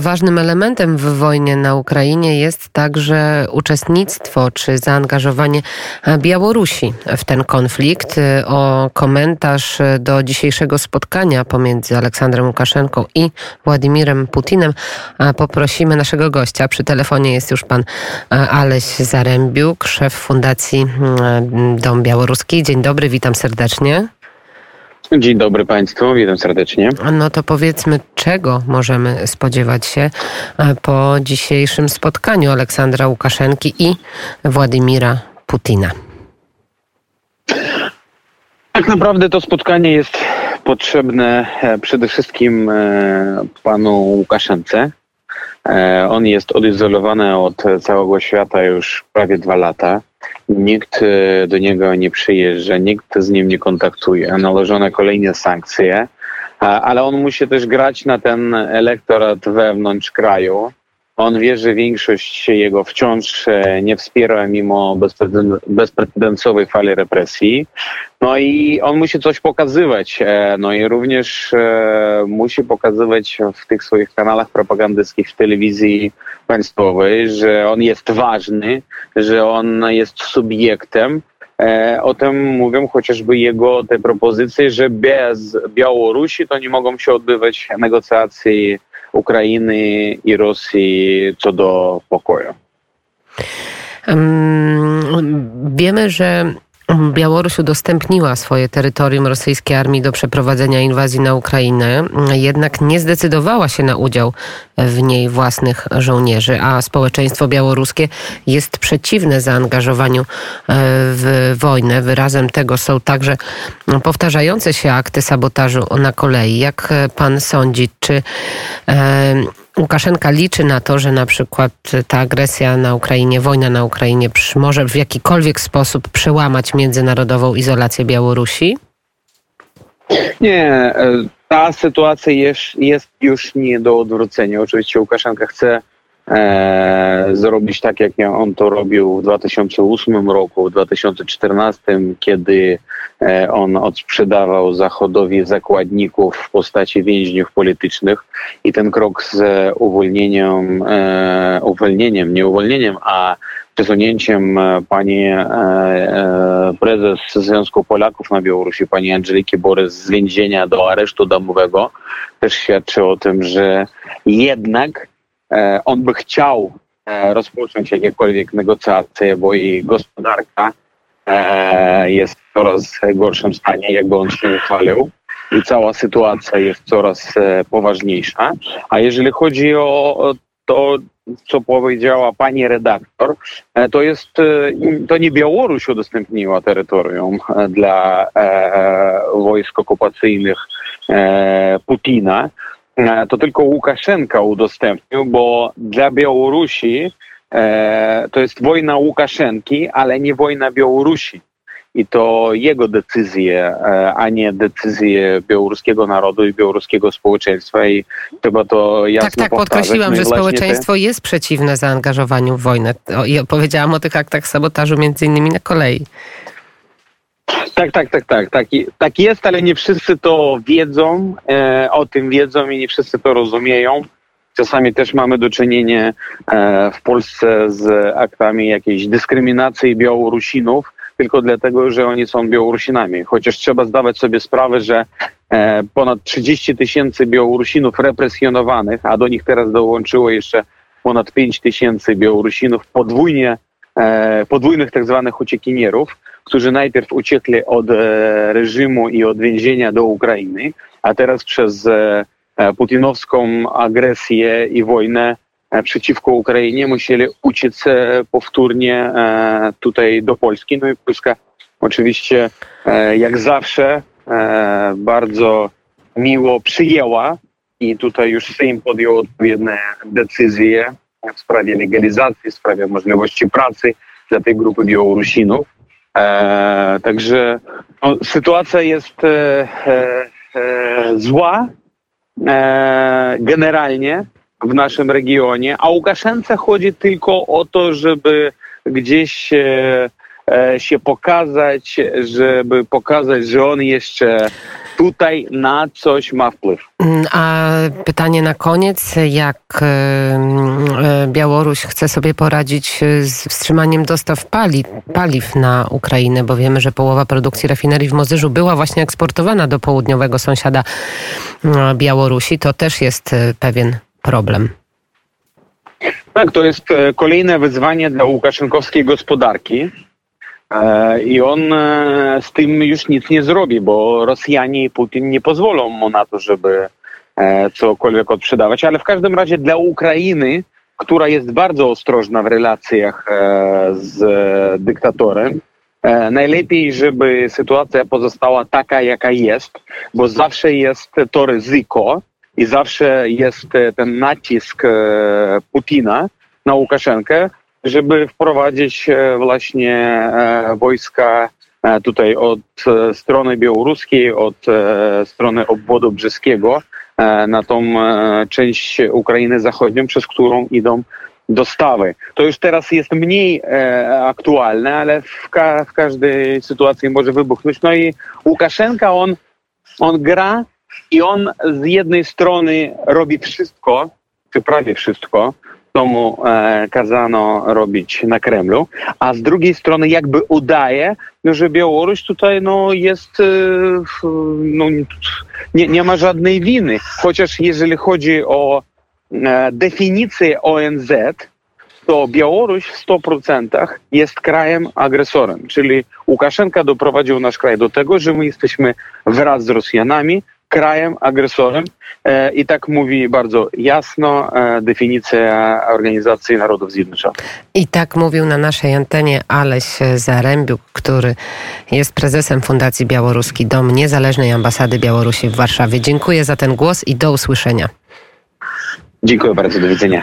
Ważnym elementem w wojnie na Ukrainie jest także uczestnictwo czy zaangażowanie Białorusi w ten konflikt. O komentarz do dzisiejszego spotkania pomiędzy Aleksandrem Łukaszenką i Władimirem Putinem poprosimy naszego gościa. Przy telefonie jest już pan Aleś Zarębiuk, szef Fundacji Dom Białoruski. Dzień dobry, witam serdecznie. Dzień dobry Państwu, witam serdecznie. No to powiedzmy, czego możemy spodziewać się e, po dzisiejszym spotkaniu Aleksandra Łukaszenki i Władimira Putina? Tak naprawdę to spotkanie jest potrzebne e, przede wszystkim e, panu Łukaszence. On jest odizolowany od całego świata już prawie dwa lata. Nikt e, do niego nie przyjeżdża, nikt z nim nie kontaktuje. Nałożone kolejne sankcje, ale on musi też grać na ten elektorat wewnątrz kraju. On wie, że większość jego wciąż e, nie wspiera mimo bezprecedensowej fali represji. No i on musi coś pokazywać. E, no i również e, musi pokazywać w tych swoich kanałach propagandyckich w telewizji państwowej, że on jest ważny, że on jest subiektem. O tym mówią chociażby jego te propozycje, że bez Białorusi to nie mogą się odbywać negocjacje Ukrainy i Rosji co do pokoju. Wiemy, że Białoruś udostępniła swoje terytorium rosyjskiej armii do przeprowadzenia inwazji na Ukrainę, jednak nie zdecydowała się na udział w niej własnych żołnierzy, a społeczeństwo białoruskie jest przeciwne zaangażowaniu e, w wojnę. Wyrazem tego są także powtarzające się akty sabotażu na kolei. Jak pan sądzi, czy e, Łukaszenka liczy na to, że na przykład ta agresja na Ukrainie, wojna na Ukrainie może w jakikolwiek sposób przełamać międzynarodową izolację Białorusi? Nie, e, ta sytuacja jest, jest już nie do odwrócenia. Oczywiście Łukaszenka chce e, zrobić tak, jak on to robił w 2008 roku, w 2014, kiedy e, on odsprzedawał Zachodowi zakładników w postaci więźniów politycznych i ten krok z uwolnieniem, e, uwolnieniem, nie uwolnieniem, a przesunięciem pani e, e, prezes Związku Polaków na Białorusi, pani Angeliki Borys z więzienia do aresztu domowego też świadczy o tym, że jednak on by chciał e, rozpocząć jakiekolwiek negocjacje, bo i gospodarka e, jest w coraz gorszym stanie, jakby on się uchwalił i cała sytuacja jest coraz poważniejsza. A jeżeli chodzi o to, co powiedziała pani redaktor, to jest, to nie Białoruś udostępniła terytorium dla wojsk okupacyjnych Putina, E, to tylko Łukaszenka udostępnił, bo dla Białorusi e, to jest wojna Łukaszenki, ale nie wojna Białorusi. I to jego decyzje, e, a nie decyzje białoruskiego narodu i białoruskiego społeczeństwa. I chyba to jasno Tak, tak, podkreśliłam, no że społeczeństwo te... jest przeciwne zaangażowaniu w wojnę. I powiedziałam o tych aktach sabotażu między innymi na kolei. Tak, tak, tak, tak, tak. Tak jest, ale nie wszyscy to wiedzą, e, o tym wiedzą i nie wszyscy to rozumieją. Czasami też mamy do czynienia e, w Polsce z aktami jakiejś dyskryminacji Białorusinów, tylko dlatego, że oni są Białorusinami. Chociaż trzeba zdawać sobie sprawę, że e, ponad 30 tysięcy Białorusinów represjonowanych, a do nich teraz dołączyło jeszcze ponad 5 tysięcy Białorusinów podwójnie, e, podwójnych tak zwanych uciekinierów, którzy najpierw uciekli od e, reżimu i od więzienia do Ukrainy, a teraz przez e, e, putinowską agresję i wojnę przeciwko Ukrainie musieli uciec powtórnie tutaj do Polski. No i Polska oczywiście jak zawsze bardzo miło przyjęła i tutaj już Sejm podjął odpowiednie decyzje w sprawie legalizacji, w sprawie możliwości pracy dla tej grupy Białorusinów. E, także no, sytuacja jest e, e, e zła e, generalnie w naszym regionie, a Łukaszence chodzi tylko o to, żeby gdzieś się pokazać, żeby pokazać, że on jeszcze tutaj na coś ma wpływ. Mm, a pytanie na koniec, jak e, e, Białoruś chce sobie poradzić z wstrzymaniem dostaw paliw, paliw na Ukrainę, bo wiemy, że połowa produkcji rafinerii w Mozyżu była właśnie eksportowana do południowego sąsiada Białorusi. To też jest pewien problem. Tak, to jest kolejne wyzwanie dla łukaszenkowskiej gospodarki. E, I on e, z tym już nic nie zrobi, bo Rosjanie i Putin nie pozwolą mu na to, żeby e, cokolwiek odprzedawać. Ale w każdym razie dla Ukrainy, która jest bardzo ostrożna w relacjach z dyktatorem, najlepiej, żeby sytuacja pozostała taka, jaka jest, bo zawsze jest to ryzyko i zawsze jest ten nacisk Putina na Łukaszenkę, żeby wprowadzić e, właśnie e, wojska e, tutaj od strony białoruskiej, od strony obwodu brzeskiego na tą część Ukrainy zachodnią, przez którą idą dostawy. To już teraz jest mniej aktualne, ale w, ka w każdej sytuacji może wybuchnąć. No i Łukaszenka, on, on gra i on z jednej strony robi wszystko, czy prawie wszystko, co mu e, kazano robić na Kremlu, a z drugiej strony jakby udaje, że Białoruś tutaj no, jest, e, no, nie, nie ma żadnej winy. Chociaż jeżeli chodzi o e, definicję ONZ, to Białoruś w 100% jest krajem agresorem, czyli Łukaszenka doprowadził nasz kraj do tego, że my jesteśmy wraz z Rosjanami krajem agresorem e, i tak mówi bardzo jasno e, definicja Organizacji Narodów Zjednoczonych. I tak mówił na naszej antenie Aleś Zarębiuk, który jest prezesem Fundacji Białoruski Dom Niezależnej Ambasady Białorusi w Warszawie. Dziękuję za ten głos i do usłyszenia. Dziękuję bardzo, do widzenia.